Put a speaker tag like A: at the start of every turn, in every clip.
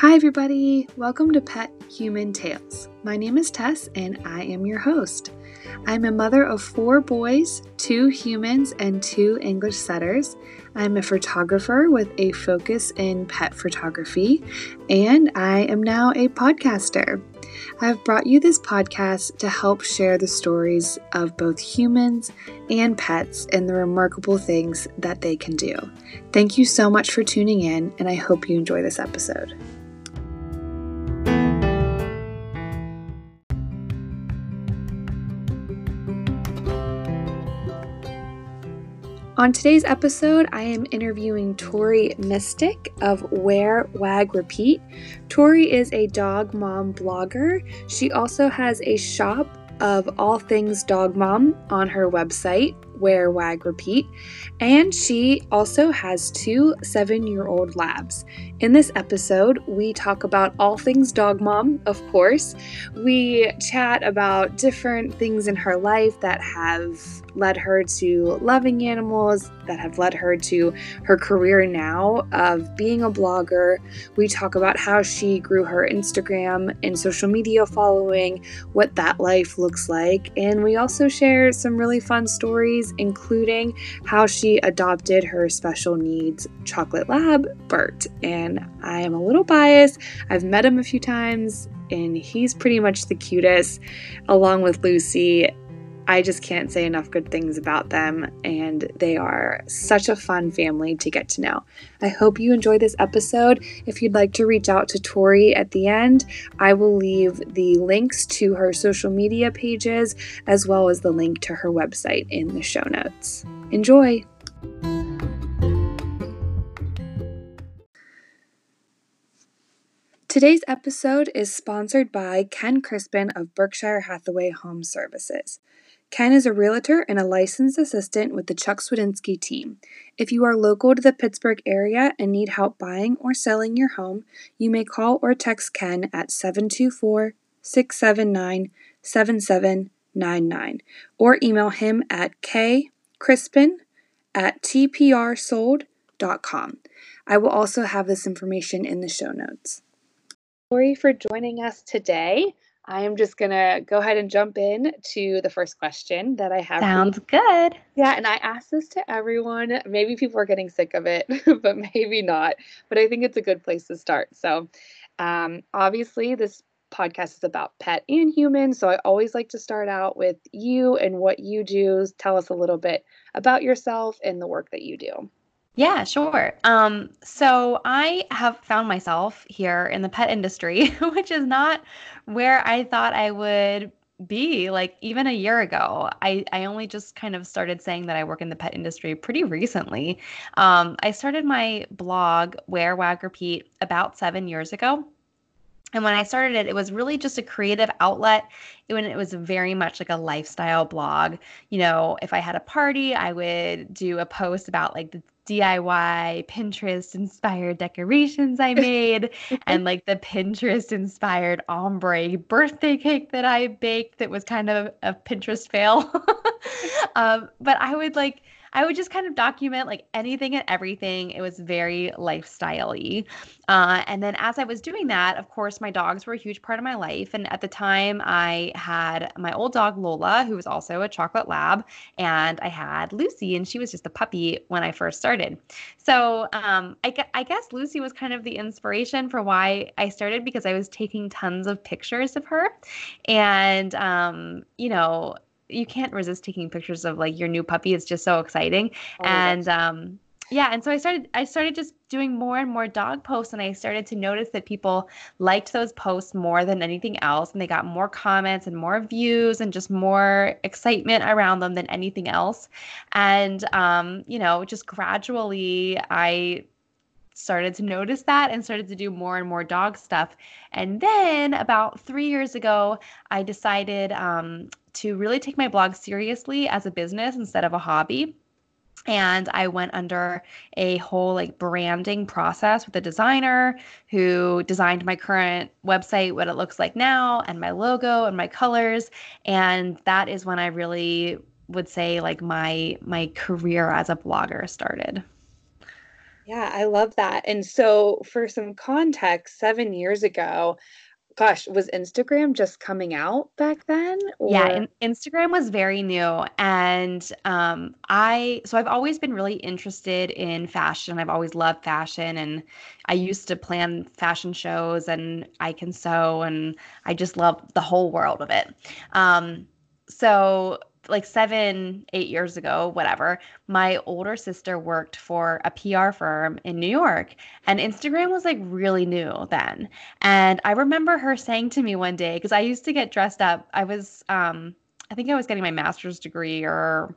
A: Hi, everybody. Welcome to Pet Human Tales. My name is Tess, and I am your host. I'm a mother of four boys, two humans, and two English setters. I'm a photographer with a focus in pet photography, and I am now a podcaster. I've brought you this podcast to help share the stories of both humans and pets and the remarkable things that they can do. Thank you so much for tuning in, and I hope you enjoy this episode. On today's episode, I am interviewing Tori Mistick of Wear Wag Repeat. Tori is a dog mom blogger. She also has a shop of all things dog mom on her website, Wear Wag Repeat, and she also has two seven year old labs. In this episode, we talk about all things dog mom, of course. We chat about different things in her life that have led her to loving animals, that have led her to her career now of being a blogger. We talk about how she grew her Instagram and social media following, what that life looks like, and we also share some really fun stories, including how she adopted her special needs chocolate lab, Bert. And I am a little biased. I've met him a few times and he's pretty much the cutest, along with Lucy. I just can't say enough good things about them, and they are such a fun family to get to know. I hope you enjoy this episode. If you'd like to reach out to Tori at the end, I will leave the links to her social media pages as well as the link to her website in the show notes. Enjoy! Today's episode is sponsored by Ken Crispin of Berkshire Hathaway Home Services. Ken is a realtor and a licensed assistant with the Chuck Swedinsky team. If you are local to the Pittsburgh area and need help buying or selling your home, you may call or text Ken at 724 679 7799 or email him at kcrispin at tprsold.com. I will also have this information in the show notes. Lori, for joining us today. I am just going to go ahead and jump in to the first question that I have.
B: Sounds good.
A: Yeah, and I ask this to everyone. Maybe people are getting sick of it, but maybe not. But I think it's a good place to start. So, um, obviously, this podcast is about pet and human. So, I always like to start out with you and what you do. Tell us a little bit about yourself and the work that you do.
B: Yeah, sure. Um, so I have found myself here in the pet industry, which is not where I thought I would be like even a year ago. I, I only just kind of started saying that I work in the pet industry pretty recently. Um, I started my blog, Wear Wag Repeat, about seven years ago. And when I started it, it was really just a creative outlet. When it was very much like a lifestyle blog. You know, if I had a party, I would do a post about like the DIY Pinterest inspired decorations I made and like the Pinterest inspired ombre birthday cake that I baked that was kind of a Pinterest fail. um, but I would like I would just kind of document like anything and everything. It was very lifestyle y. Uh, and then as I was doing that, of course, my dogs were a huge part of my life. And at the time, I had my old dog Lola, who was also a chocolate lab, and I had Lucy, and she was just a puppy when I first started. So um, I, I guess Lucy was kind of the inspiration for why I started because I was taking tons of pictures of her. And, um, you know, you can't resist taking pictures of like your new puppy. It's just so exciting. Oh, and um yeah, and so I started I started just doing more and more dog posts and I started to notice that people liked those posts more than anything else and they got more comments and more views and just more excitement around them than anything else. And um, you know, just gradually I started to notice that and started to do more and more dog stuff. And then about three years ago, I decided um, to really take my blog seriously as a business instead of a hobby. And i went under a whole like branding process with a designer who designed my current website what it looks like now and my logo and my colors. And that is when i really would say like my my career as a blogger started
A: Yeah, I love that. And so, for some context, seven years ago, gosh, was Instagram just coming out back then?
B: Yeah,
A: Or
B: and Instagram was very new. And um, I, so I've always been really interested in fashion. I've always loved fashion. And I used to plan fashion shows and I can sew and I just love the whole world of it. Um, so like seven, eight years ago, whatever, my older sister worked for a PR firm in New York, and Instagram was like really new then. And I remember her saying to me one day, because I used to get dressed up. I was, um, I think I was getting my master's degree or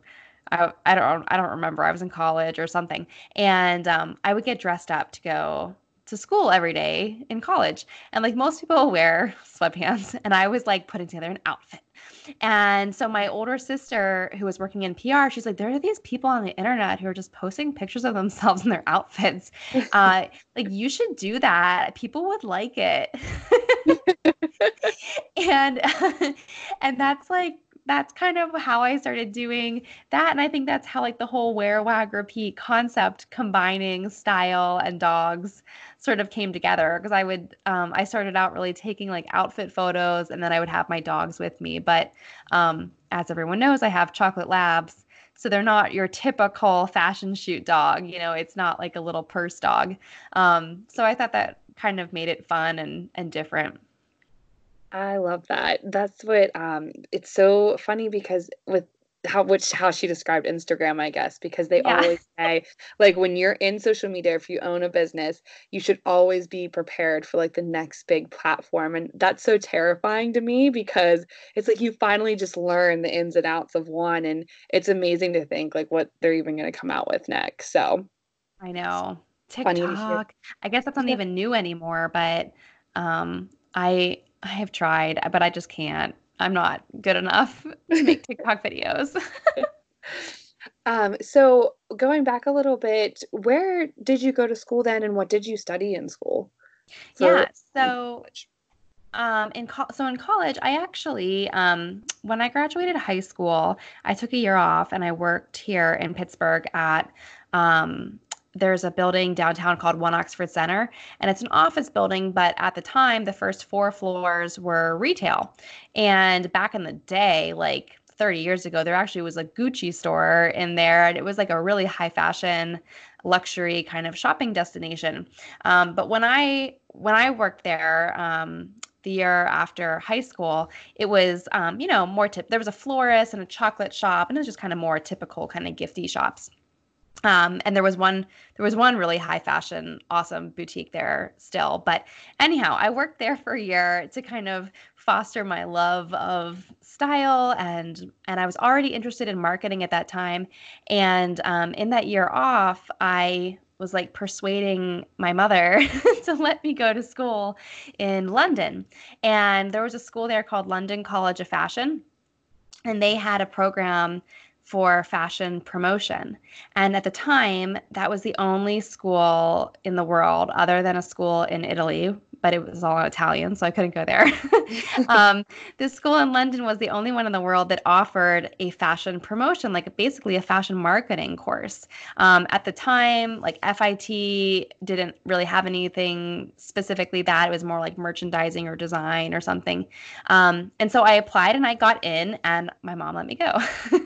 B: I, I don't I don't remember. I was in college or something. And um, I would get dressed up to go to school every day in college. And like most people wear sweatpants, and I was like putting together an outfit. And so my older sister, who was working in PR, she's like, there are these people on the internet who are just posting pictures of themselves in their outfits. Uh, like you should do that. People would like it. and and that's like that's kind of how I started doing that. And I think that's how like the whole wear, wag, repeat concept combining style and dogs sort of came together. Because I would um, I started out really taking like outfit photos and then I would have my dogs with me. But um, as everyone knows, I have chocolate labs. So they're not your typical fashion shoot dog, you know, it's not like a little purse dog. Um, so I thought that kind of made it fun and and different.
A: I love that. That's what um it's so funny because with how which how she described Instagram, I guess, because they
B: Yeah.
A: always say like when you're in social media, if you own a business, you should always be prepared for like the next big platform. And that's so terrifying to me because it's like you finally just learn the ins and outs of one and it's amazing to think like what they're even going to come out with next. So
B: I know.
A: funny to hear.
B: TikTok. I guess that's not
A: Yeah.
B: even new anymore, but um I I have tried, but I just can't. I'm not good enough to make TikTok videos.
A: Um, so going back a little bit, where did you go to school then and what did you study in school?
B: Yeah, so um in co so in college, I actually um when I graduated high school, I took a year off and I worked here in Pittsburgh at um there's a building downtown called One Oxford Center, and it's an office building, but at the time, the first four floors were retail. And back in the day, like 30 years ago, there actually was a Gucci store in there, and it was like a really high fashion, luxury kind of shopping destination. Um, but when I when I worked there, um, the year after high school, it was um, you know more tip. There was a florist and a chocolate shop, and it was just kind of more typical kind of gifty shops. Um, and there was one there was one really high fashion awesome boutique there still. But anyhow i worked there for a year to kind of foster my love of style and and i was already interested in marketing at that time. And um, in that year off i was like persuading my mother to let me go to school in london. And there was a school there called london college of fashion. And they had a program for fashion promotion. And at the time, that was the only school in the world other than a school in Italy, but it was all Italian, so I couldn't go there. um, this school in London was the only one in the world that offered a fashion promotion, like basically a fashion marketing course. Um, at the time, like FIT didn't really have anything specifically that. It was more like merchandising or design or something. Um, and so I applied and I got in, and my mom let me go.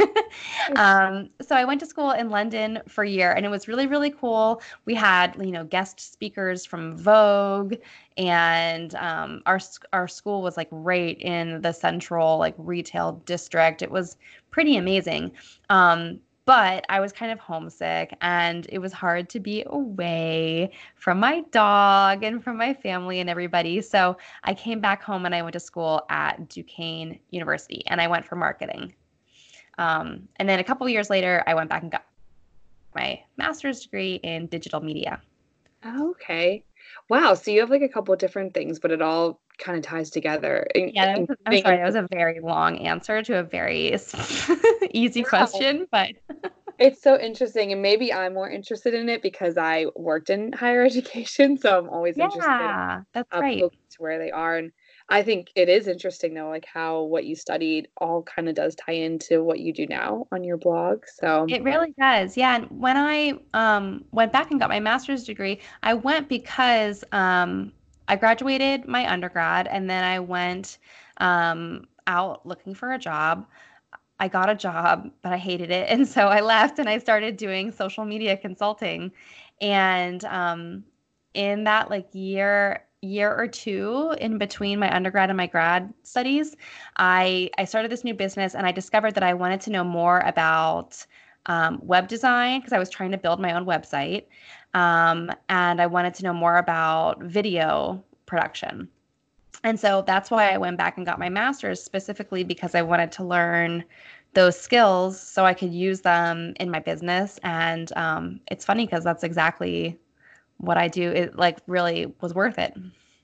B: um, so I went to school in London for a year, and it was really, really cool. We had, you know, guest speakers from Vogue, and um, our our school was like right in the central like retail district. It was pretty amazing. Um, but I was kind of homesick and it was hard to be away from my dog and from my family and everybody. So I came back home and I went to school at Duquesne University and I went for marketing. Um, and then a couple of years later, I went back and got my master's degree in digital media.
A: Okay. Wow. So you have like a couple of different things, but it all kind of ties together.
B: Yeah, I'm
A: including-
B: sorry, that was a very long answer to a very easy
A: Wow.
B: question, but
A: It's so interesting, and maybe I'm more interested in it because I worked in higher education, so I'm always interested
B: yeah, that's right.
A: to where they are. And I think it is interesting though, like how what you studied all kind of does tie into what you do now on your blog. So
B: it really does. Yeah. And when I um, went back and got my master's degree, I went because um, I graduated my undergrad and then I went um, out looking for a job. I got a job, but I hated it. And so I left and I started doing social media consulting. And um, in that like year year or two in between my undergrad and my grad studies, I I started this new business and I discovered that I wanted to know more about um, web design because I was trying to build my own website, um, and I wanted to know more about video production. And so that's why I went back and got my master's specifically because I wanted to learn those skills so I could use them in my business. And um, it's funny because that's exactly what I do. It like really was worth it.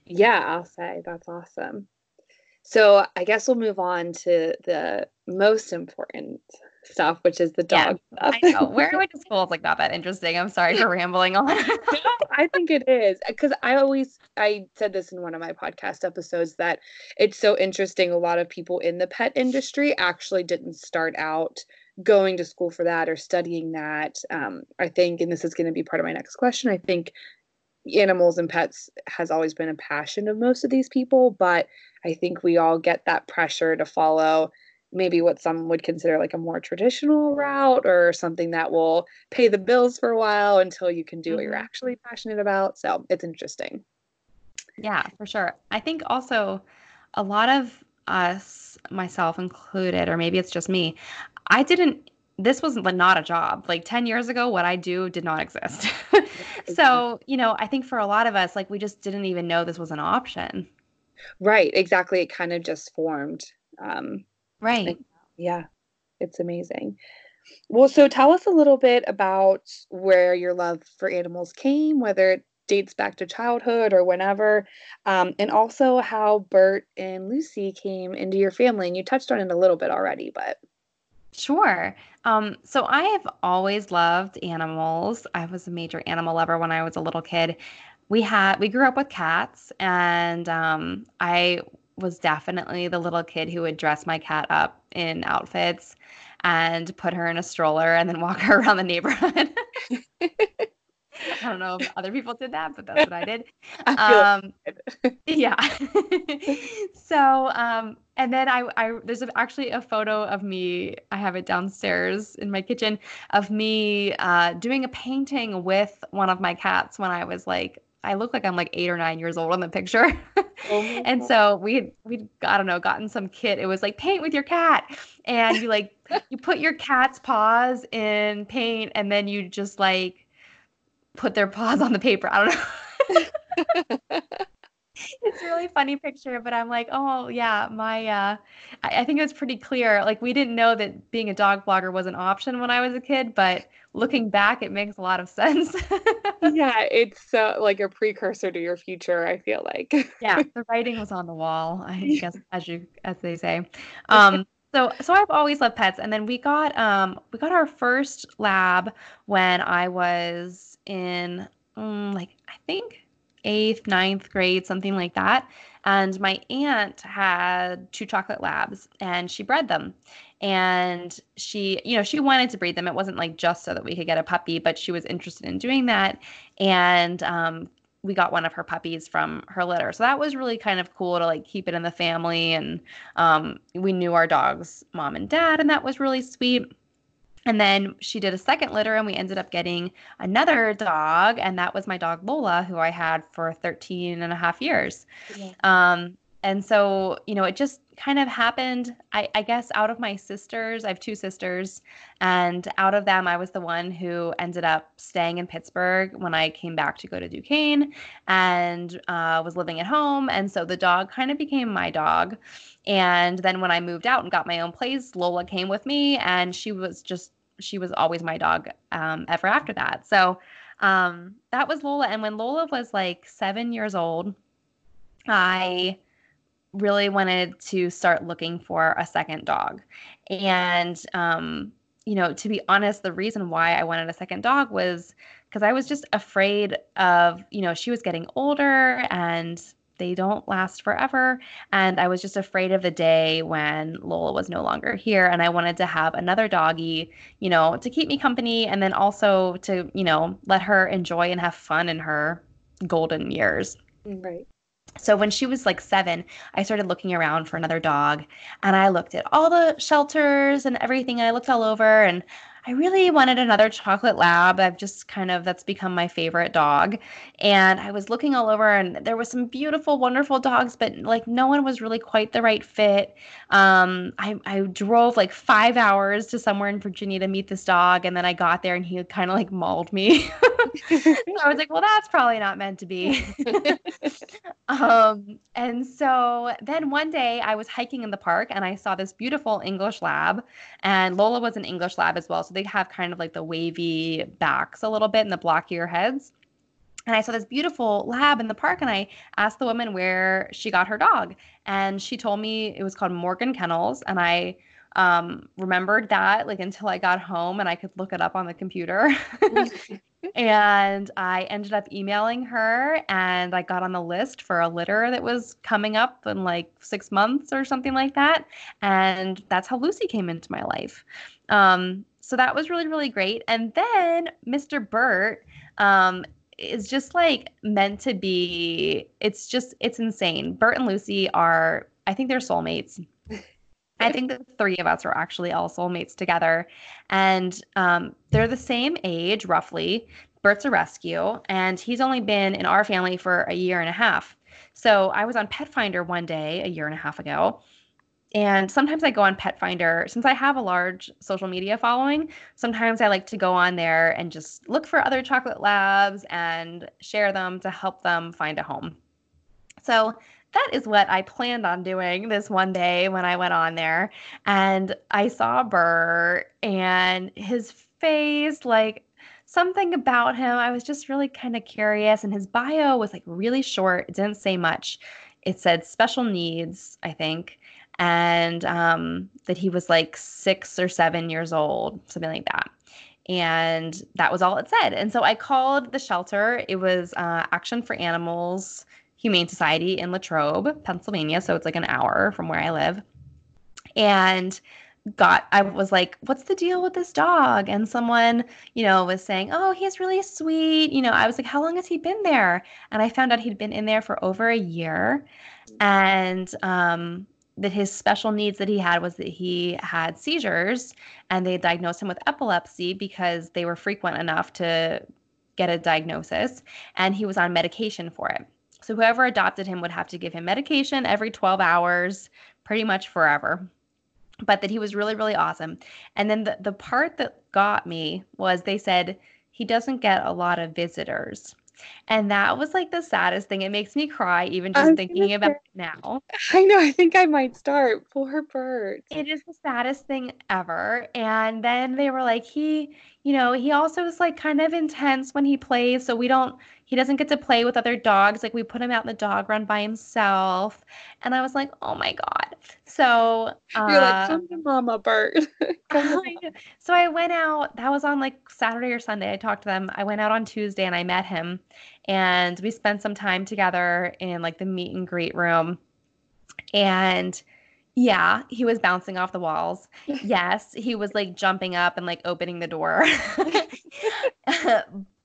A: Yeah, I'll say that's awesome. So I guess we'll move on to the most important stuff, which is the dog
B: yeah, stuff. I know. Where I went to school is like not that interesting. I'm sorry for rambling on.
A: I think it is because I always I said this in one of my podcast episodes that it's so interesting. A lot of people in the pet industry actually didn't start out going to school for that or studying that. Um, I think, and this is going to be part of my next question. I think animals and pets has always been a passion of most of these people, but I think we all get that pressure to follow maybe what some would consider like a more traditional route or something that will pay the bills for a while until you can do mm-hmm. what you're mm-hmm. actually passionate about. So it's interesting.
B: Yeah, for sure. I think also a lot of us, myself included, or maybe it's just me, I didn't this was not a job. Like 10 years ago, what I do did not exist. so, you know, I think for a lot of us, like we just didn't even know this was an option.
A: Right. Exactly. It kind of just formed. Um,
B: Right.
A: Yeah, it's amazing. Well, so tell us a little bit about where your love for animals came, whether it dates back to childhood or whenever, um, and also how Bert and Lucy came into your family. And you touched on it a little bit already, but.
B: Sure. Um, so I have always loved animals. I was a major animal lover when I was a little kid. We had we grew up with cats, and um, I was definitely the little kid who would dress my cat up in outfits and put her in a stroller and then walk her around the neighborhood. I don't know if other people did that, but that's what I did. I um, yeah. so, um, and then I, I there's actually a photo of me. I have it downstairs in my kitchen of me uh, doing a painting with one of my cats when I was like I look like I'm like eight or nine years old on the picture. oh and so we we I don't know gotten some kit. It was like paint with your cat, and you like you put your cat's paws in paint, and then you just like put their paws on the paper. I don't know. it's a really funny picture, but I'm like, oh yeah, my uh I, I think it was pretty clear. Like we didn't know that being a dog blogger was an option when I was a kid, but looking back, it makes a lot of sense.
A: yeah, it's so like a precursor to your future. I feel like.
B: yeah, the writing was on the wall. I guess, as you as they say. Um, so so I've always loved pets, and then we got um we got our first lab when I was in um, like I think eighth, ninth grade, something like that. And my aunt had two chocolate labs and she bred them. And she, you know, she wanted to breed them. It wasn't like just so that we could get a puppy, but she was interested in doing that. And um, we got one of her puppies from her litter. So that was really kind of cool to like keep it in the family. And um, we knew our dog's mom and dad, and that was really sweet. And then she did a second litter, and we ended up getting another dog, and that was my dog Lola, who I had for 13 and a half years. Yeah. Um, and so, you know, it just kind of happened, I, I, guess, out of my sisters. I have two sisters, and out of them, I was the one who ended up staying in Pittsburgh when I came back to go to Duquesne and uh, was living at home. And so the dog kind of became my dog. And then when I moved out and got my own place, Lola came with me, and she was just she was always my dog um, ever after that. So um, that was Lola. And when Lola was like seven years old, I really wanted to start looking for a second dog. And, um, you know, to be honest, the reason why I wanted a second dog was because I was just afraid of, you know, she was getting older and they don't last forever. And I was just afraid of the day when Lola was no longer here. And I wanted to have another doggy, you know, to keep me company and then also to, you know, let her enjoy and have fun in her golden years.
A: Right.
B: So when she was like seven, I started looking around for another dog and I looked at all the shelters and everything. And I looked all over and I really wanted another chocolate lab. I've just kind of that's become my favorite dog. And I was looking all over and there was some beautiful, wonderful dogs, but like no one was really quite the right fit. Um, I, I drove like five hours to somewhere in Virginia to meet this dog, and then I got there and he kind of like mauled me. so I was like, well, that's probably not meant to be. um, and so then one day I was hiking in the park and I saw this beautiful English lab, and Lola was an English lab as well. So they have kind of like the wavy backs a little bit and the blockier heads. And I saw this beautiful lab in the park, and I asked the woman where she got her dog. And she told me it was called Morgan Kennels. And I um, remembered that like until I got home and I could look it up on the computer. and I ended up emailing her and I got on the list for a litter that was coming up in like six months or something like that. And that's how Lucy came into my life. Um, so that was really, really great. And then Mr. Bert um, is just like meant to be, it's just, it's insane. Bert and Lucy are, I think they're soulmates. I think the three of us are actually all soulmates together. And um, they're the same age, roughly. Bert's a rescue, and he's only been in our family for a year and a half. So I was on Petfinder one day a year and a half ago, and sometimes I go on Petfinder since I have a large social media following. Sometimes I like to go on there and just look for other chocolate labs and share them to help them find a home. So that is what I planned on doing this one day when I went on there. And I saw Bert and his face, like something about him. I was just really kind of curious. And his bio was like really short, it didn't say much. It said special needs, I think and um, that he was like six or seven years old, something like that. And that was all it said. And so I called the shelter. It was uh, Action for Animals Humane Society in Latrobe, Pennsylvania. So it's like an hour from where I live. And got I was like, "What's the deal with this dog?" And someone, you know, was saying, "Oh, he's really sweet." You know, I was like, "How long has he been there?" And I found out he'd been in there for over a year. And um that his special needs that he had was that he had seizures and they diagnosed him with epilepsy because they were frequent enough to get a diagnosis and he was on medication for it. So whoever adopted him would have to give him medication every 12 hours pretty much forever. But that he was really really awesome. And then the the part that got me was they said he doesn't get a lot of visitors. And that was like the saddest thing. It makes me cry even just thinking about it now.
A: I know. I think I might start. Poor Bert.
B: It is the saddest thing ever. And then they were like, he, you know, he also is like kind of intense when he plays. So we don't, he doesn't get to play with other dogs. Like we put him out in the dog run by himself. And I was like, oh my God. So
A: uh, you're like, come to mama, Bert.
B: so I went out, that was on like Saturday or Sunday. I talked to them. I went out on Tuesday and I met him. And we spent some time together in like the meet and greet room. And yeah, he was bouncing off the walls. yes, he was like jumping up and like opening the door.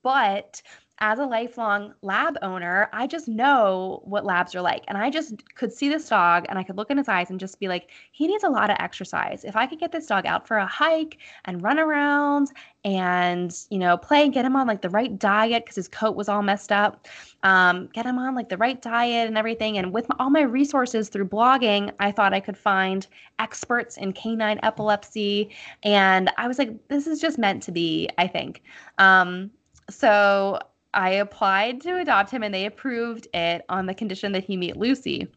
B: but as a lifelong lab owner, I just know what labs are like. And I just could see this dog and I could look in his eyes and just be like, he needs a lot of exercise. If I could get this dog out for a hike and run around and, you know, play and get him on like the right diet because his coat was all messed up, um, get him on like the right diet and everything. And with my, all my resources through blogging, I thought I could find experts in canine epilepsy. And I was like, this is just meant to be, I think. Um, so I applied to adopt him and they approved it on the condition that he meet Lucy.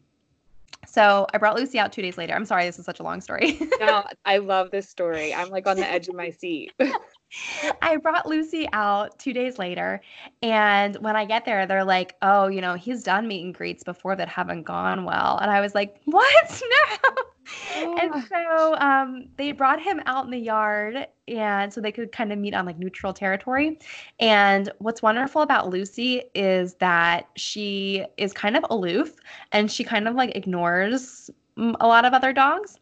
B: So I brought Lucy out two days later. I'm sorry, this is such a long story.
A: no, I love this story. I'm like on the edge of my seat.
B: I brought Lucy out two days later. And when I get there, they're like, oh, you know, he's done meet and greets before that haven't gone well. And I was like, what? No. And
A: Ah.
B: so um, they brought him out in the yard and so they could kind of meet on like neutral territory. And what's wonderful about lucy is that she is kind of aloof and she kind of like ignores mm, a lot of other dogs.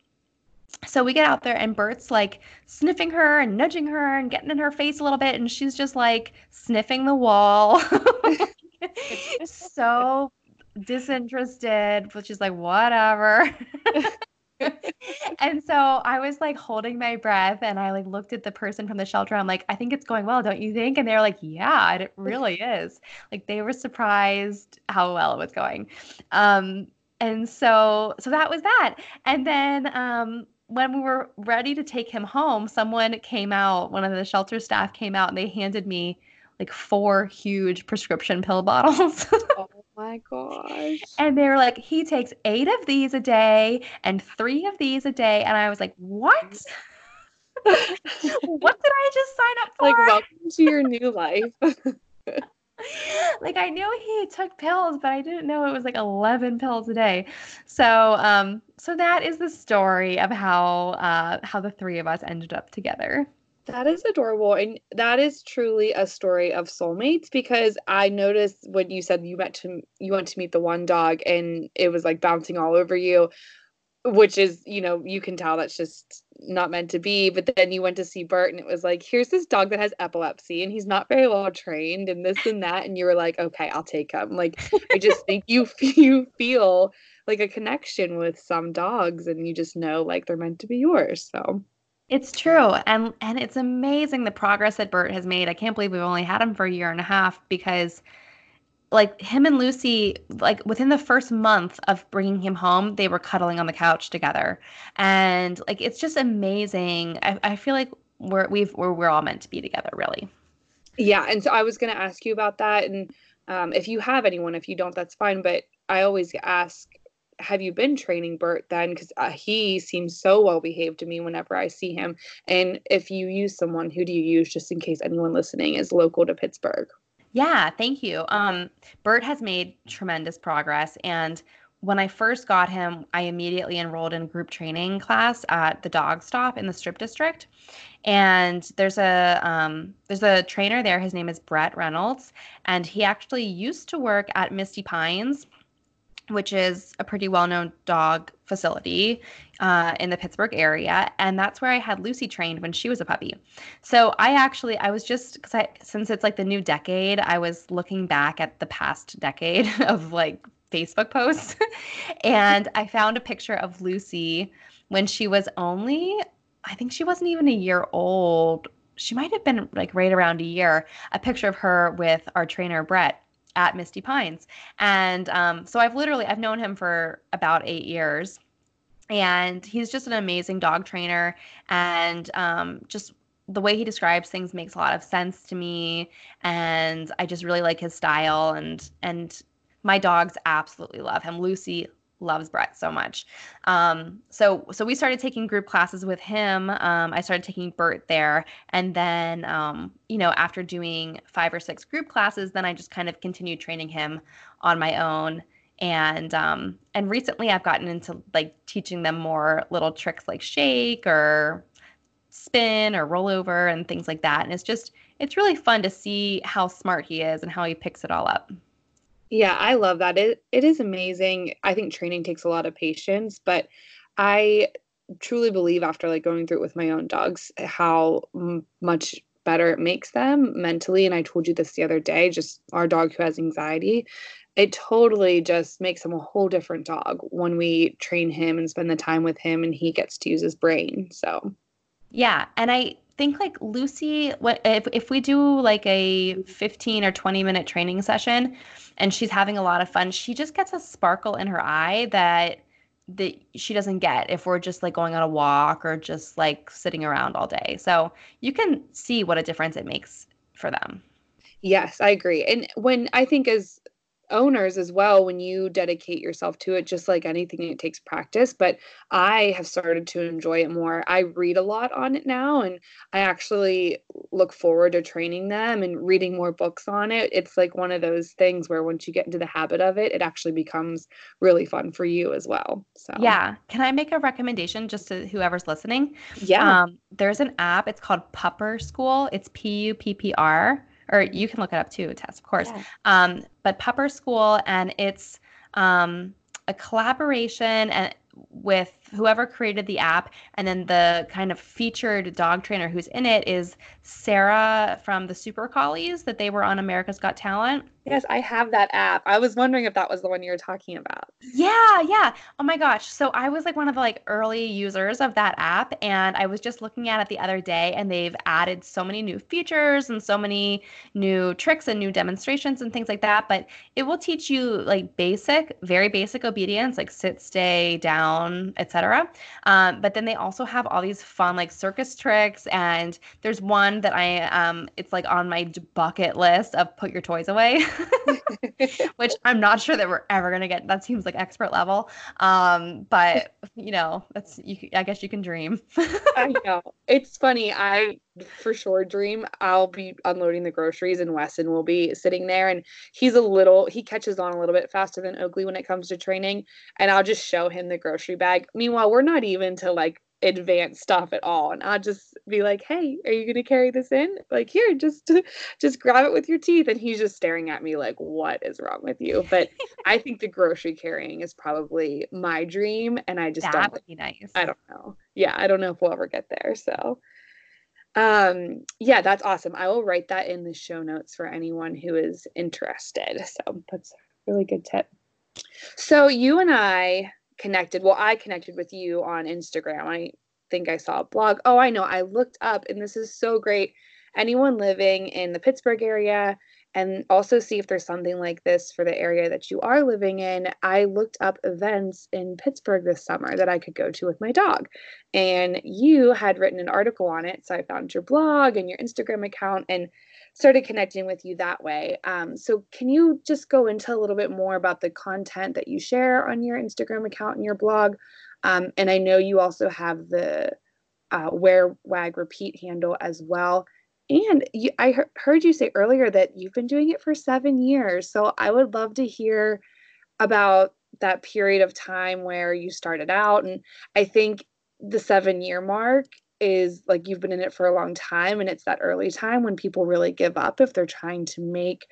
B: So we get out there and bert's like sniffing her and nudging her and getting in her face a little bit and she's just like sniffing the wall. So disinterested which is like whatever and so I was like holding my breath and I like looked at the person from the shelter. I'm like, I think it's going well, don't you think? And they were like, Yeah, it really is. Like they were surprised how well it was going. Um, and so so that was that. And then um when we were ready to take him home, someone came out, one of the shelter staff came out and they handed me like four huge prescription pill bottles.
A: Oh my gosh.
B: And they were like, he takes eight of these a day and three of these a day. And I was like, what? what did I just sign up for?
A: like welcome to your new life.
B: like I knew he took pills, but I didn't know it was like 11 pills a day. So, um, so that is the story of how uh, how the three of us ended up together.
A: That is adorable. And that is truly a story of soulmates because I noticed when you said you met to you went to meet the one dog and it was like bouncing all over you, which is, you know, you can tell that's just not meant to be. But then you went to see Bert and it was like, here's this dog that has epilepsy and he's not very well trained and this and that. And you were like, okay, I'll take him. Like, I just think you you feel like a connection with some dogs and you just know like they're meant to be yours. So
B: It's true. And and it's amazing the progress that Bert has made. I can't believe we've only had him for a year and a half because like him and Lucy, like within the first month of bringing him home, they were cuddling on the couch together. And like it's just amazing. I, I feel like we're we've we're, we're all meant to be together, really.
A: Yeah, and so I was going to ask you about that, and um, if you have anyone, if you don't, that's fine. But I always ask, have you been training Bert then? Because uh, he seems so well behaved to me whenever I see him. And if you use someone, who do you use, just in case anyone listening is local to Pittsburgh?
B: Yeah, thank you. Um, Bert has made tremendous progress. And when I first got him, I immediately enrolled in group training class at the dog stop in the strip district. And there's a um, there's a trainer there. His name is Brett Reynolds, and he actually used to work at Misty Pines, which is a pretty well-known dog facility uh, in the Pittsburgh area, and that's where I had Lucy trained when she was a puppy. So I actually I was just because I since it's like the new decade, I was looking back at the past decade of like Facebook posts, and I found a picture of Lucy when she was only I think she wasn't even a year old. She might have been like right around a year. A picture of her with our trainer Brett at Misty Pines. And um, so I've literally I've known him for about eight years, and he's just an amazing dog trainer. And um, just the way he describes things makes a lot of sense to me, and I just really like his style. And and my dogs absolutely love him. Lucy loves Brett so much. Um, so so we started taking group classes with him. Um, I started taking Bert there, and then um, you know after doing five or six group classes, then I just kind of continued training him on my own. And um, and recently I've gotten into like teaching them more little tricks like shake or spin or rollover and things like that. And it's just it's really fun to see how smart he is and how he picks it all up.
A: Yeah, I love that. It it is amazing. I think training takes a lot of patience, but I truly believe after like going through it with my own dogs how m- much better it makes them mentally and I told you this the other day, just our dog who has anxiety, it totally just makes him a whole different dog when we train him and spend the time with him and he gets to use his brain. So,
B: Yeah, and I think like Lucy, what if if we do like a 15 or 20 minute training session and she's having a lot of fun, she just gets a sparkle in her eye that that she doesn't get if we're just like going on a walk or just like sitting around all day. So you can see what a difference it makes for them.
A: yes, I agree. And when I think as owners as well when you dedicate yourself to it just like anything it takes practice but i have started to enjoy it more. I read a lot on it now and i actually look forward to training them and reading more books on it. It's like one of those things where once you get into the habit of it it actually becomes really fun for you as well so.
B: Yeah. Can i make a recommendation just to whoever's listening?
A: Yeah.
B: Um, there's an app it's called pupper school. It's p-u-p-p-r or you can look it up too, Tess, of course. Yeah. Um, but Pupper School, and it's um, a collaboration and with whoever created the app and then the kind of featured dog trainer who's in it is Sarah from the Super Collies that they were on America's Got Talent.
A: Yes, I have that app. I was wondering if that was the one you were talking about.
B: Yeah, yeah. Oh my gosh. So I was like one of the like early users of that app and I was just looking at it the other day and they've added so many new features and so many new tricks and new demonstrations and things like that, but it will teach you like basic, very basic obedience like sit, stay, down, etc. Um, but then they also have all these fun like circus tricks and there's one that I um it's like on my bucket list of put your toys away. which I'm not sure that we're ever gonna get. That seems like expert level. Um, but you know, that's you. I guess you can dream.
A: I know it's funny. I for sure dream. I'll be unloading the groceries, and Wesson will be sitting there, and he's a little. He catches on a little bit faster than Oakley when it comes to training, and I'll just show him the grocery bag. Meanwhile, we're not even to like advanced stuff at all and i'll just be like hey are you going to carry this in like here just just grab it with your teeth and he's just staring at me like what is wrong with you but i think the grocery carrying is probably my dream and i just
B: that
A: don't
B: would be nice
A: i don't know yeah i don't know if we'll ever get there so um yeah that's awesome i will write that in the show notes for anyone who is interested so that's a really good tip so you and i connected. Well, I connected with you on Instagram. I think I saw a blog. Oh, I know. I looked up, and this is so great. Anyone living in the Pittsburgh area, and also see if there's something like this for the area that you are living in. I looked up events in Pittsburgh this summer that I could go to with my dog. And you had written an article on it. So I found your blog and your Instagram account and started connecting with you that way. Um, so, can you just go into a little bit more about the content that you share on your Instagram account and your blog? Um, and I know you also have the uh, Wear Wag Repeat handle as well. And you, I he- heard you say earlier that you've been doing it for seven years. So, I would love to hear about that period of time where you started out. And I think the seven year mark is like you've been in it for a long time and it's that early time when people really give up if they're trying to make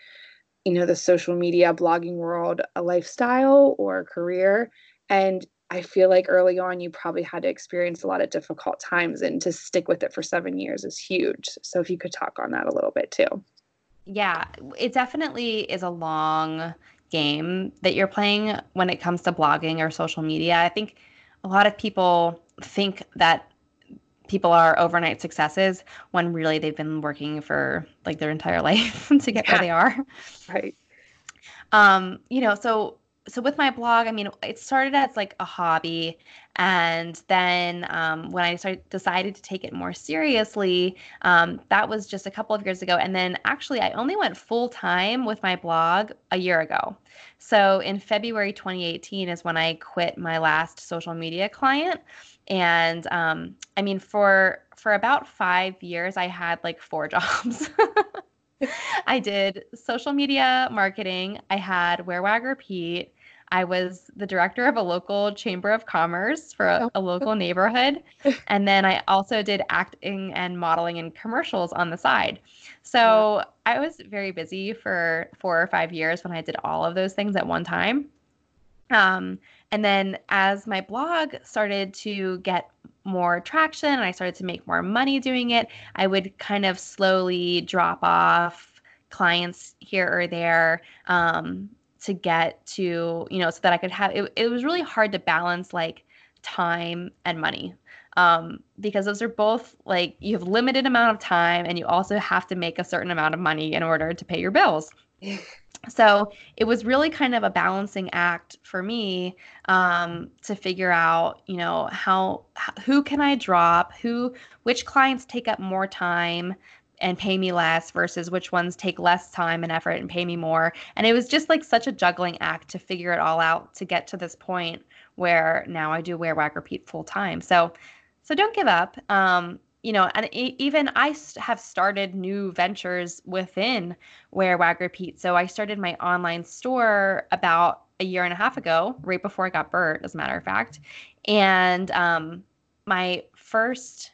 A: you know the social media blogging world a lifestyle or a career and i feel like early on you probably had to experience a lot of difficult times and to stick with it for 7 years is huge so if you could talk on that a little bit too
B: yeah it definitely is a long game that you're playing when it comes to blogging or social media i think a lot of people think that people are overnight successes when really they've been working for like their entire life to get yeah. where they are.
A: Right.
B: Um, you know, so so with my blog, I mean, it started as like a hobby, and then um, when I started decided to take it more seriously, um, that was just a couple of years ago. And then actually, I only went full time with my blog a year ago. So in February 2018 is when I quit my last social media client, and um, I mean, for for about five years, I had like four jobs. I did social media marketing. I had Wear Wag Repeat. I was the director of a local chamber of commerce for a, a, local neighborhood. And then I also did acting and modeling and commercials on the side. So I was very busy for four or five years when I did all of those things at one time. Um, and then as my blog started to get more traction and I started to make more money doing it, I would kind of slowly drop off clients here or there um, to get to, you know, so that I could have it, it was really hard to balance like time and money um, because those are both like you have limited amount of time and you also have to make a certain amount of money in order to pay your bills so it was really kind of a balancing act for me um, to figure out you know how who can i drop who which clients take up more time and pay me less versus which ones take less time and effort and pay me more. And it was just like such a juggling act to figure it all out to get to this point where now I do wear wag repeat full time. So so don't give up. Um, you know, and even I have started new ventures within Wear Wag Repeat. So I started my online store about a year and a half ago, right before I got Bert, as a matter of fact. And um, my first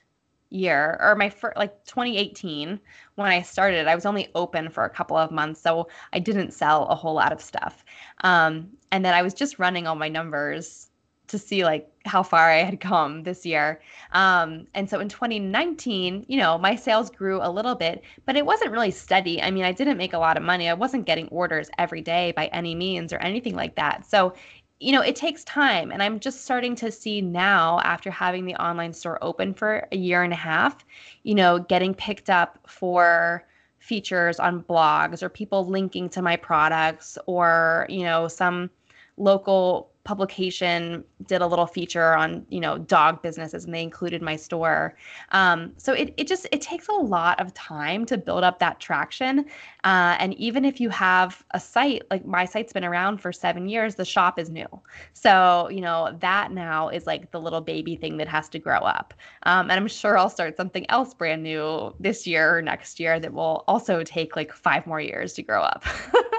B: year or my first like 2018 when i started i was only open for a couple of months so i didn't sell a whole lot of stuff um, and then i was just running all my numbers to see like how far I had come this year. Um, and so in 2019, you know, my sales grew a little bit, but it wasn't really steady. I mean, I didn't make a lot of money. I wasn't getting orders every day by any means or anything like that. So, you know, it takes time. And I'm just starting to see now, after having the online store open for a year and a half, you know, getting picked up for features on blogs or people linking to my products or, you know, some local publication did a little feature on you know dog businesses and they included my store. Um, so it, it just it takes a lot of time to build up that traction. Uh, and even if you have a site like my site's been around for seven years the shop is new. So you know that now is like the little baby thing that has to grow up. Um, and i'm sure i'll start something else brand new this year or next year that will also take like five more years to grow up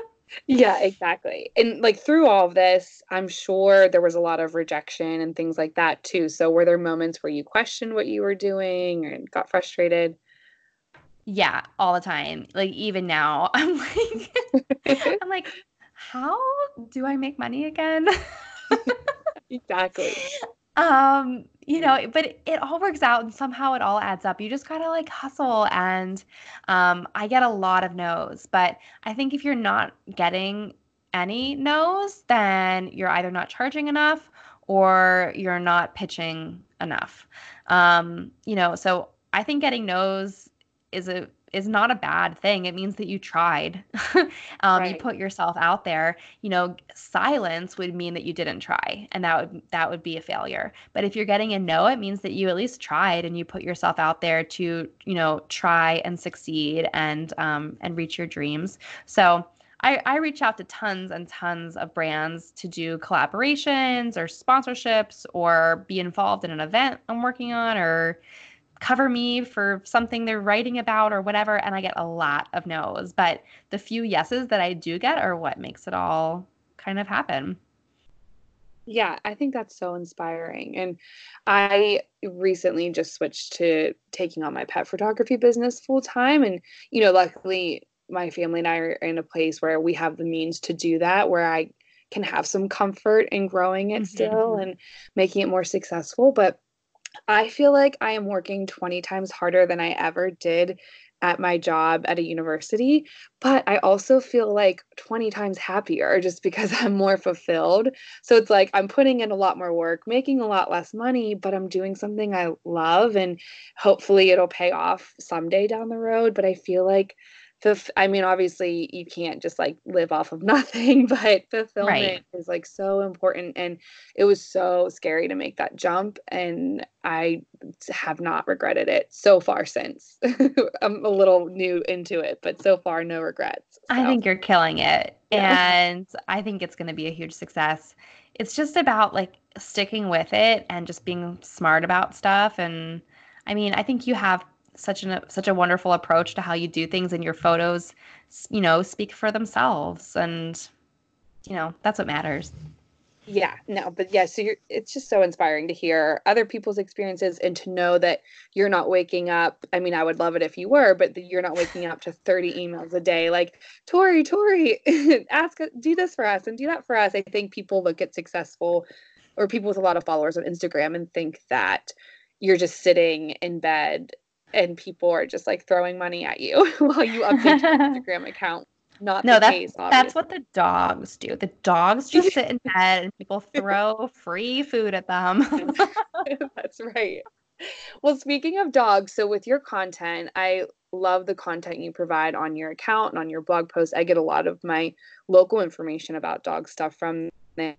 A: Yeah, exactly. And like through all of this, I'm sure there was a lot of rejection and things like that too. So were there moments where you questioned what you were doing and got frustrated?
B: Yeah, all the time. Like even now, I'm like I'm like how do I make money again?
A: exactly.
B: Um, you know, but it, it, all works out and somehow it all adds up. You just gotta like hustle. And um, I get a lot of no's, but I think if you're not getting any no's, then you're either not charging enough or you're not pitching enough. Um, you know, so I think getting no's is a is not a bad thing. It means that you tried. um, right. You put yourself out there. You know, silence would mean that you didn't try, and that would that would be a failure. But if you're getting a no, it means that you at least tried and you put yourself out there to you know try and succeed and um, and reach your dreams. So. I, I reach out to tons and tons of brands to do collaborations or sponsorships or be involved in an event I'm working on or cover me for something they're writing about or whatever and i get a lot of no's. But the few yeses that i do get are what makes it all kind of happen.
A: Yeah i think that's so inspiring. And i recently just switched to taking on my pet photography business full time and you know luckily my family and i are in a place where we have the means to do that where i can have some comfort in growing it mm-hmm. still and making it more successful. But I feel like I am working 20 times harder than I ever did at my job at a university, but I also feel like 20 times happier just because I'm more fulfilled. So it's like I'm putting in a lot more work, making a lot less money, but I'm doing something I love and hopefully it'll pay off someday down the road. But I feel like the I mean, obviously you can't just like live off of nothing, but fulfillment right. is like so important. And it was so scary to make that jump. And I have not regretted it so far since. I'm a little new into it, but so far, no regrets.
B: So. I think you're killing it. Yeah. And I think it's going to be a huge success. It's just about like sticking with it and just being smart about stuff. And I mean, I think you have such an such a wonderful approach to how you do things and your photos you know speak for themselves. And you know that's what matters.
A: Yeah no but yeah so you're it's just so inspiring to hear other people's experiences and to know that you're not waking up i mean i would love it if you were but you're not waking up to 30 emails a day like tori tori ask do this for us and do that for us. I think people look at successful or people with a lot of followers on instagram and think that you're just sitting in bed and people are just like throwing money at you while you update your Instagram account. Not no,
B: that's,
A: case,
B: that's what the dogs do. The dogs just sit in bed and people throw free food at them.
A: that's right. Well, speaking of dogs, so with your content, I love the content you provide on your account and on your blog post. I get a lot of my local information about dog stuff from there.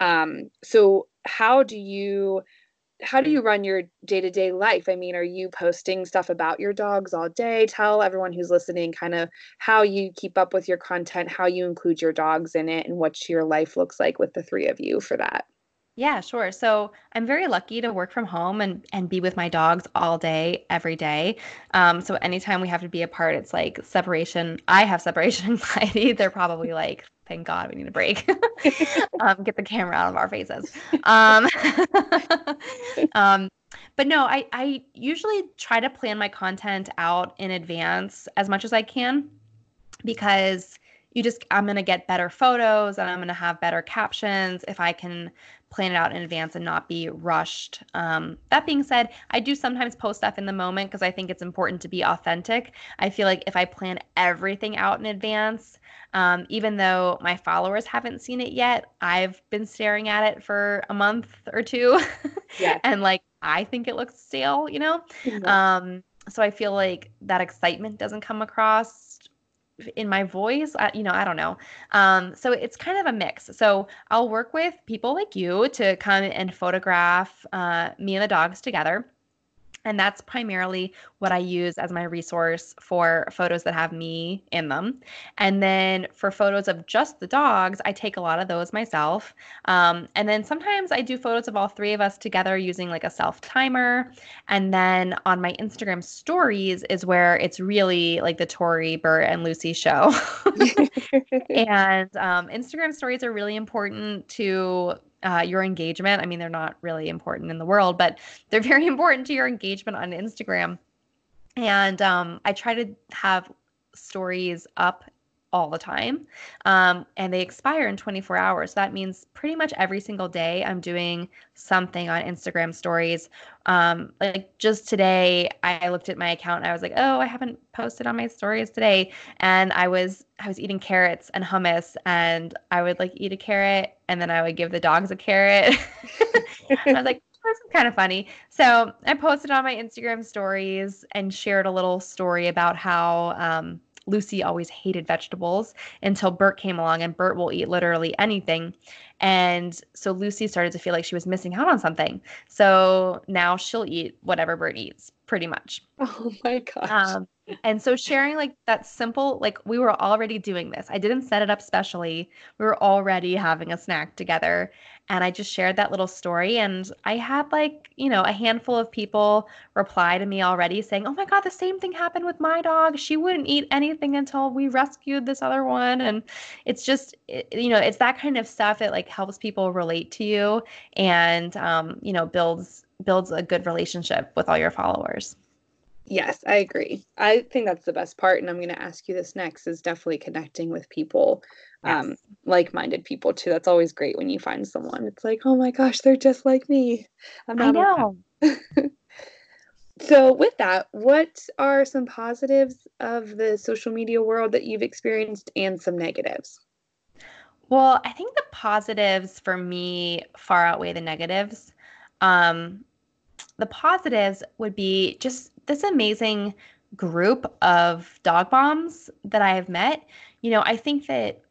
A: Um, so, how do you how do you run your day-to-day life i mean are you posting stuff about your dogs all day tell everyone who's listening kind of how you keep up with your content how you include your dogs in it and what your life looks like with the three of you for that
B: yeah, sure. So I'm very lucky to work from home and and be with my dogs all day, every day. Um, so anytime we have to be apart, it's like separation. I have separation anxiety. They're probably like, thank God we need a break. um, get the camera out of our faces. Um, um, but no, I I usually try to plan my content out in advance as much as I can because you just I'm going to get better photos and I'm going to have better captions if I can plan it out in advance and not be rushed. Um, that being said, I do sometimes post stuff in the moment because I think it's important to be authentic. I feel like if I plan everything out in advance, um, even though my followers haven't seen it yet, I've been staring at it for a month or two. Yeah. and like, I think it looks stale, you know? Mm-hmm. Um, so I feel like that excitement doesn't come across in my voice I, you know i don't know. Um, so it's kind of a mix. So i'll work with people like you to come and photograph uh, me and the dogs together and that's primarily what I use as my resource for photos that have me in them. And then for photos of just the dogs, I take a lot of those myself. Um, and then sometimes I do photos of all three of us together using like a self timer. And then on my Instagram stories is where it's really like the Tori, Bert, and Lucy show. and um, Instagram stories are really important to uh, your engagement. I mean, they're not really important in the world, but they're very important to your engagement on Instagram. And um, I try to have stories up all the time. Um, and they expire in 24 hours. That means pretty much every single day I'm doing something on Instagram stories. Um, like just today, I looked at my account and I was like, oh, I haven't posted on my stories today. And I was I was eating carrots and hummus and I would like eat a carrot and then I would give the dogs a carrot. I was like, that's kind of funny. So I posted on my Instagram stories and shared a little story about how um, Lucy always hated vegetables until Bert came along, and Bert will eat literally anything. And so Lucy started to feel like she was missing out on something. So now she'll eat whatever Bert eats, pretty much.
A: Oh my gosh.
B: Um, and so sharing like that simple, like we were already doing this. I didn't set it up specially. We were already having a snack together. And I just shared that little story. And I had like, you know, a handful of people reply to me already saying, Oh my God, the same thing happened with my dog. She wouldn't eat anything until we rescued this other one. And it's just, it, you know, it's that kind of stuff that like helps people relate to you and, um, you know, builds builds a good relationship with all your followers.
A: Yes, I agree. I think that's the best part. And I'm going to ask you this next is definitely connecting with people, yes. um, like minded people too. That's always great when you find someone. It's like, oh my gosh, they're just like me.
B: I'm not I know.
A: so, with that, what are some positives of the social media world that you've experienced and some negatives?
B: Well, I think the positives for me far outweigh the negatives. Um, the positives would be just this amazing group of dog moms that I have met. You know, I think that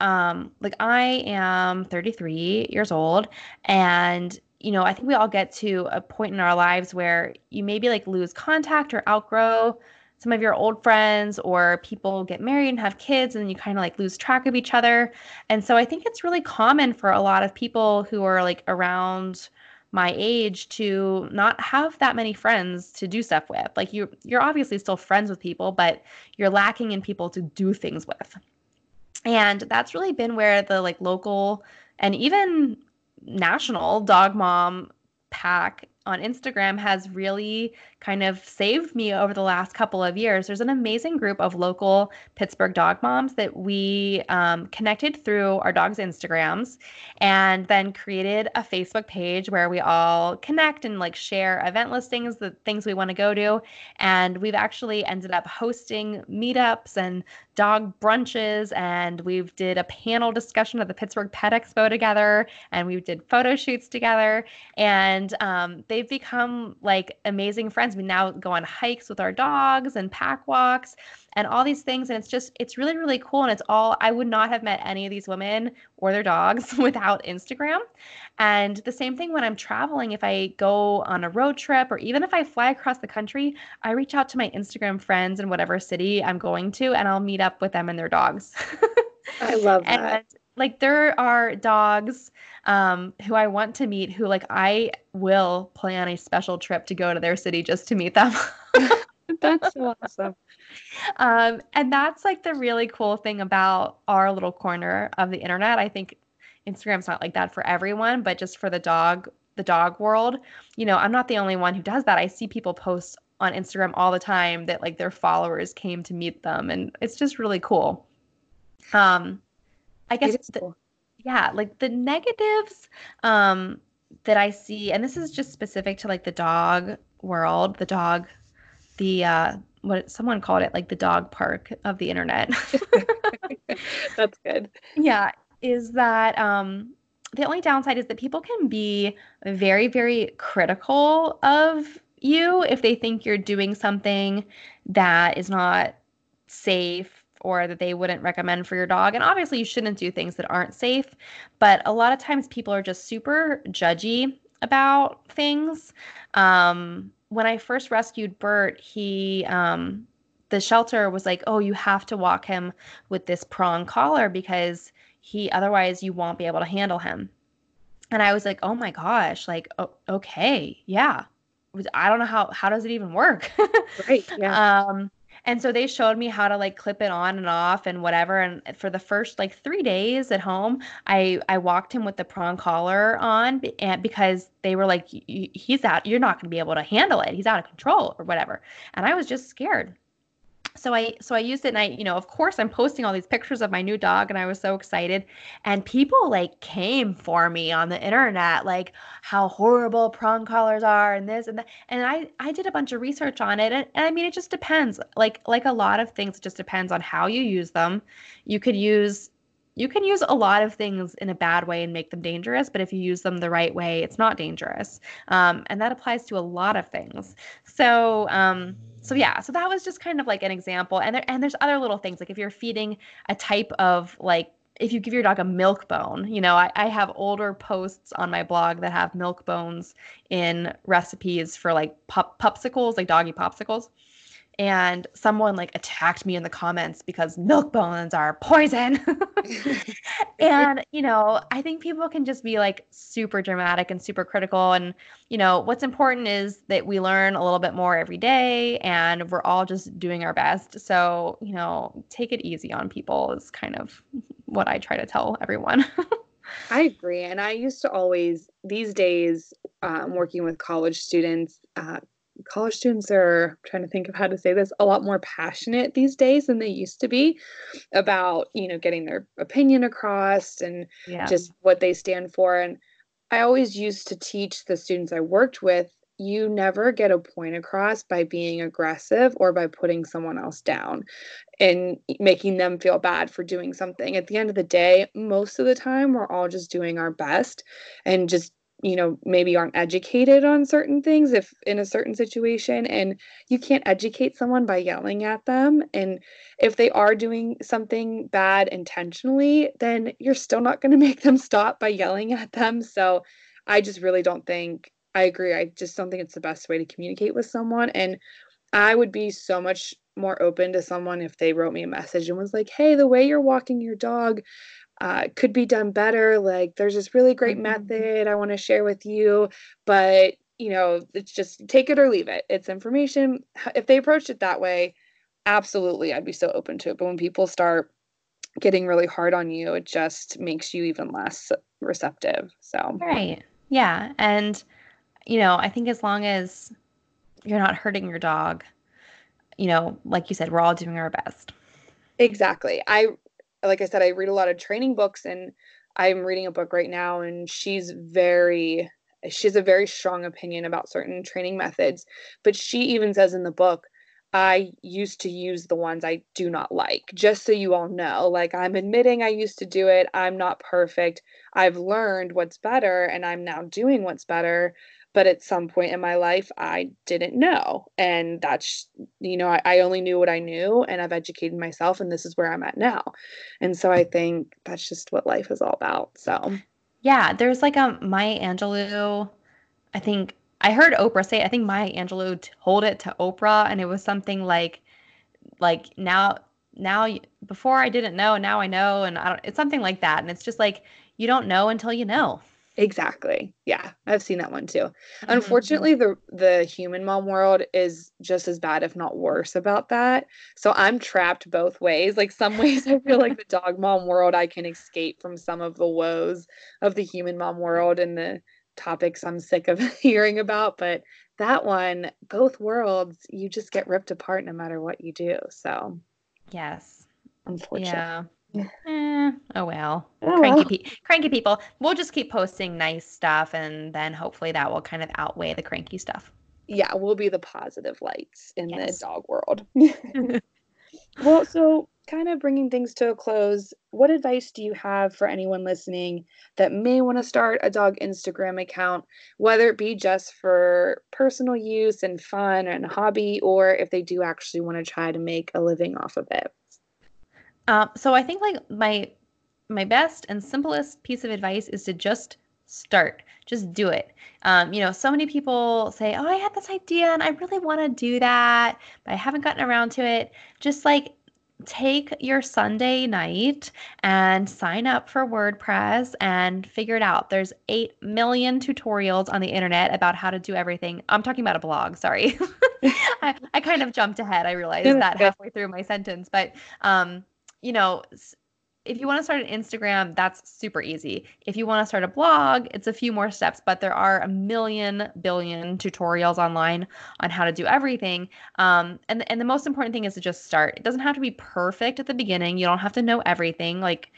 B: um like I am 33 years old and you know, I think we all get to a point in our lives where you maybe like lose contact or outgrow some of your old friends or people get married and have kids and you kind of like lose track of each other. And so I think it's really common for a lot of people who are like around my age to not have that many friends to do stuff with. Like you you're obviously still friends with people, but you're lacking in people to do things with. And that's really been where the like local and even national dog mom pack on Instagram has really kind of saved me over the last couple of years. There's an amazing group of local Pittsburgh dog moms that we um, connected through our dogs' Instagrams and then created a Facebook page where we all connect and like share event listings, the things we want to go to. And we've actually ended up hosting meetups and dog brunches and we've did a panel discussion at the Pittsburgh Pet Expo together and we did photo shoots together and um, they've become like amazing friends. We now go on hikes with our dogs and pack walks and all these things and it's just it's really really cool and it's all I would not have met any of these women or their dogs without Instagram. And the same thing when I'm traveling if I go on a road trip or even if I fly across the country, I reach out to my Instagram friends in whatever city I'm going to and I'll meet up with them and their dogs.
A: I love that.
B: And like there are dogs um, who I want to meet who like I will plan a special trip to go to their city just to meet them.
A: that's so awesome.
B: Um, and that's like the really cool thing about our little corner of the internet. I think Instagram's not like that for everyone, but just for the dog, the dog world, you know, I'm not the only one who does that. I see people post on Instagram all the time that like their followers came to meet them, and it's just really cool. Um, I guess the, cool. yeah, like the negatives um that I see, and this is just specific to like the dog world, the dog, the uh what someone called it like the dog park of the internet.
A: That's good.
B: Yeah, is that um the only downside is that people can be very very critical of you if they think you're doing something that is not safe or that they wouldn't recommend for your dog. And obviously, you shouldn't do things that aren't safe, but a lot of times people are just super judgy about things. Um, when I first rescued Bert, he um, the shelter was like, "Oh, you have to walk him with this prong collar because he otherwise you won't be able to handle him." And I was like, "Oh my gosh, like oh, okay, yeah." I don't know how how does it even work?
A: right. Yeah.
B: Um and so they showed me how to like clip it on and off and whatever. And for the first like three days at home, I I walked him with the prong collar on, and because they were like, he's out, you're not going to be able to handle it. He's out of control or whatever. And I was just scared so I so I used it and I, you know, of course I'm posting all these pictures of my new dog and I was so excited. And people like came for me on the internet, like how horrible prong collars are and this and that. And I I did a bunch of research on it. And, and I mean it just depends. Like like a lot of things, it just depends on how you use them. You could use you can use a lot of things in a bad way and make them dangerous, but if you use them the right way, it's not dangerous. Um, and that applies to a lot of things. So um, so yeah, so that was just kind of like an example. And there, and there's other little things like if you're feeding a type of like if you give your dog a milk bone, you know, I, I have older posts on my blog that have milk bones in recipes for like pup popsicles, like doggy popsicles and someone like attacked me in the comments because milk bones are poison. and, you know, I think people can just be like super dramatic and super critical. And, you know, what's important is that we learn a little bit more every day and we're all just doing our best. So, you know, take it easy on people is kind of what I try to tell everyone.
A: I agree. And I used to always, these days, um, working with college students, uh, college students are I'm trying to think of how to say this a lot more passionate these days than they used to be about you know getting their opinion across and yeah. just what they stand for and i always used to teach the students i worked with you never get a point across by being aggressive or by putting someone else down and making them feel bad for doing something. At the end of the day, most of the time, we're all just doing our best and just you know maybe aren't educated on certain things if in a certain situation and you can't educate someone by yelling at them and if they are doing something bad intentionally then you're still not going to make them stop by yelling at them. So i just really don't think i agree i just don't think it's the best way to communicate with someone and i would be so much more open to someone if they wrote me a message and was like hey the way you're walking your dog uh, could be done better. Like, there's this really great mm-hmm. method I want to share with you, but you know, it's just take it or leave it. It's information. If they approached it that way, absolutely, I'd be so open to it. But when people start getting really hard on you, it just makes you even less receptive. So,
B: right. Yeah. And, you know, I think as long as you're not hurting your dog, you know, like you said, we're all doing our best.
A: Exactly. I like I said, I read a lot of training books and I'm reading a book right now and she's very she has a very strong opinion about certain training methods. But she even says in the book, I used to use the ones I do not like, just so you all know. Like, I'm admitting I used to do it. I'm not perfect. I've learned what's better and I'm now doing what's better. But at some point in my life i didn't know and that's you know I, I, only knew what i knew and i've educated myself and this is where i'm at now. And so i think that's just what life is all about so.
B: Yeah there's like a maya angelou i think i heard oprah say i think maya angelou told it to oprah and it was something like like now now before i didn't know now i know and i don't it's something like that and it's just like you don't know until you know
A: Exactly. Yeah, I've seen that one too. Mm-hmm. Unfortunately, the the human mom world is just as bad, if not worse, about that. So I'm trapped both ways. Like some ways, I feel like the dog mom world, I can escape from some of the woes of the human mom world and the topics I'm sick of hearing about. But that one, both worlds, you just get ripped apart no matter what you do. So,
B: yes,
A: unfortunately. Yeah.
B: Eh, oh well. Oh, cranky, well. Pe- cranky people. We'll just keep posting nice stuff, and then hopefully that will kind of outweigh the cranky stuff.
A: Yeah, we'll be the positive lights in yes. the dog world. well, so kind of bringing things to a close, what advice do you have for anyone listening that may want to start a dog Instagram account, whether it be just for personal use and fun and hobby, or if they do actually want to try to make a living off of it?
B: Um, so I think like my my best and simplest piece of advice is to just start just do it. Um, you know so many people say oh i had this idea and i really want to do that but i haven't gotten around to it. Just like take your sunday night and sign up for wordpress and figure it out. There's 8 million tutorials on the internet about how to do everything. I'm talking about a blog sorry. I, I kind of jumped ahead. I realized that halfway through my sentence but um, you know, if you want to start an Instagram, that's super easy. If you want to start a blog, it's a few more steps, but there are a million billion tutorials online on how to do everything. Um, and and the most important thing is to just start. It doesn't have to be perfect at the beginning. You don't have to know everything. Like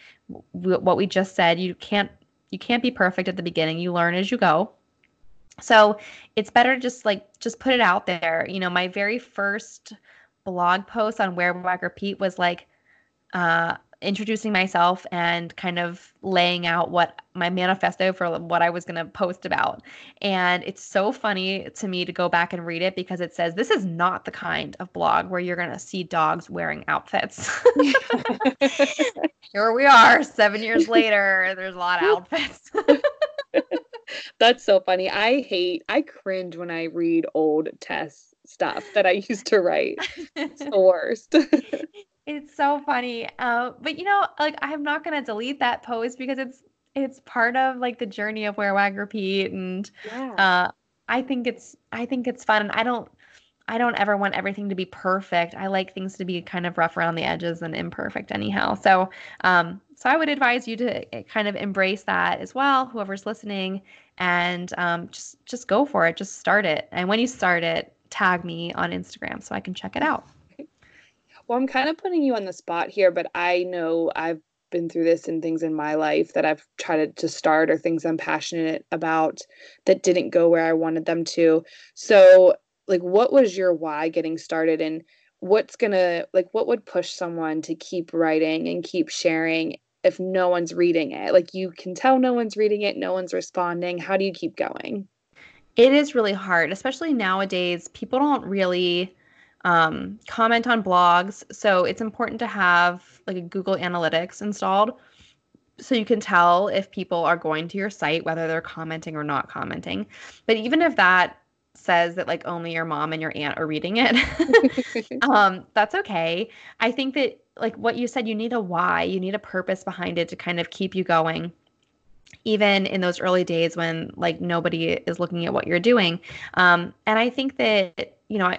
B: w- what we just said, you can't you can't be perfect at the beginning. You learn as you go. So it's better to just like just put it out there. You know, my very first blog post on Wear Wag Repeat was like uh, introducing myself and kind of laying out what my manifesto for what I was going to post about. And it's so funny to me to go back and read it because it says this is not the kind of blog where you're going to see dogs wearing outfits. Here we are, seven years later. There's a lot of outfits.
A: That's so funny. I hate, I cringe when I read old test stuff that I used to write. It's the worst.
B: It's so funny. Uh, but you know, like I'm not gonna delete that post because it's it's part of like the journey of Wear Wag Repeat, and yeah. uh, I think it's I think it's fun. and I don't I don't ever want everything to be perfect. I like things to be kind of rough around the edges and imperfect anyhow. So um, so I would advise you to eh, kind of embrace that as well. Whoever's listening, and um, just just go for it. Just start it, and when you start it, tag me on Instagram so I can check it out.
A: Well, I'm kind of putting you on the spot here, but I know I've been through this and things in my life that I've tried to start or things I'm passionate about that didn't go where I wanted them to. So, like, what was your why getting started and what's gonna, like, what would push someone to keep writing and keep sharing if no one's reading it? Like, you can tell no one's reading it, no one's responding. How do you keep going?
B: It is really hard, especially nowadays. People don't really um, comment on blogs. So it's important to have like a Google Analytics installed so you can tell if people are going to your site, whether they're commenting or not commenting. But even if that says that like only your mom and your aunt are reading it, um, that's okay. I think that like what you said, you need a why, you need a purpose behind it to kind of keep you going even in those early days when like nobody is looking at what you're doing um, and i think that you know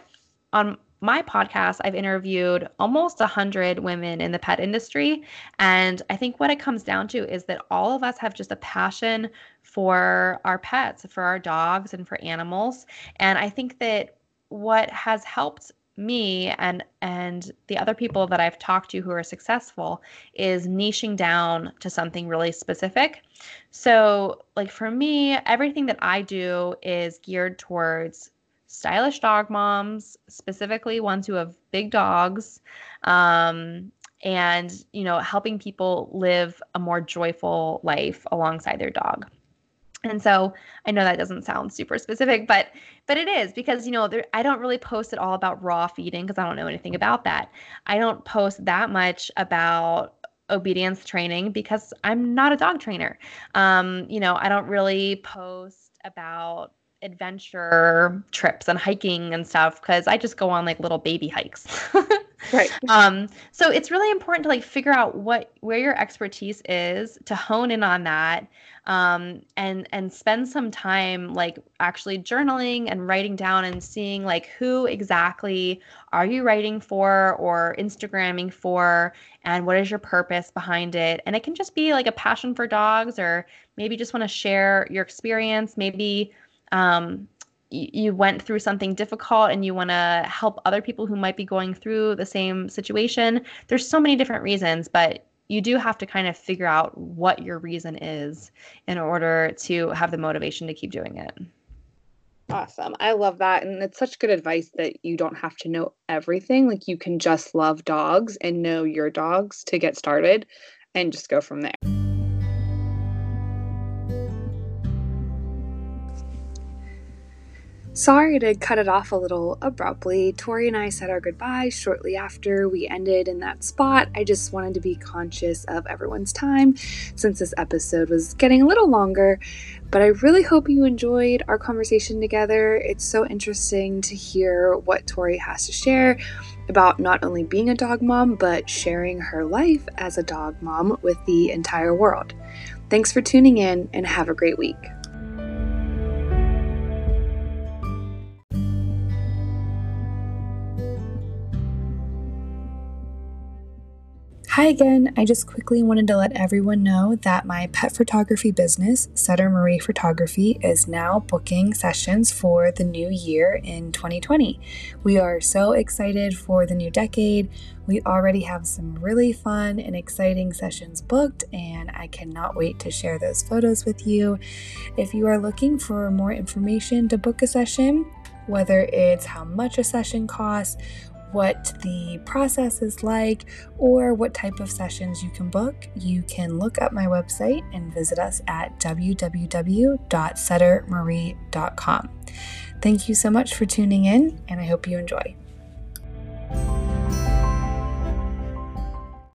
B: on my podcast, I've interviewed almost 100 women in the pet industry. And I think what it comes down to is that all of us have just a passion for our pets, for our dogs, and for animals. And I think that what has helped me and and the other people that I've talked to who are successful is niching down to something really specific. So, like for me, everything that I do is geared towards stylish dog moms, specifically ones who have big dogs, um, and you know, helping people live a more joyful life alongside their dog. And so I know that doesn't sound super specific, but but it is because you know there, I don't really post at all about raw feeding because I don't know anything about that. I don't post that much about obedience training because I'm not a dog trainer. Um, you know, I don't really post about adventure trips and hiking and stuff because I just go on like little baby hikes.
A: right.
B: Um, so it's really important to like figure out what where your expertise is to hone in on that um, and and spend some time like actually journaling and writing down and seeing like who exactly are you writing for or Instagramming for and what is your purpose behind it and it can just be like a passion for dogs or maybe just want to share your experience maybe um, you went through something difficult and you want to help other people who might be going through the same situation there's so many different reasons but you do have to kind of figure out what your reason is in order to have the motivation to keep doing it.
A: Awesome. I love that. And it's such good advice that you don't have to know everything. Like you can just love dogs and know your dogs to get started and just go from there. Sorry to cut it off a little abruptly. Tori and I said our goodbyes shortly after we ended in that spot. I just wanted to be conscious of everyone's time since this episode was getting a little longer. But I really hope you enjoyed our conversation together. It's so interesting to hear what Tori has to share about not only being a dog mom, but sharing her life as a dog mom with the entire world. Thanks for tuning in and have a great week. Hi again. I just quickly wanted to let everyone know that my pet photography business, Setter Marie Photography, is now booking sessions for the new year in 2020. We are so excited for the new decade. We already have some really fun and exciting sessions booked, and I cannot wait to share those photos with you. If you are looking for more information to book a session, whether it's how much a session costs what the process is like or what type of sessions you can book, you can look up my website and visit us at www.settermarie.com. Thank you so much for tuning in, and I hope you enjoy.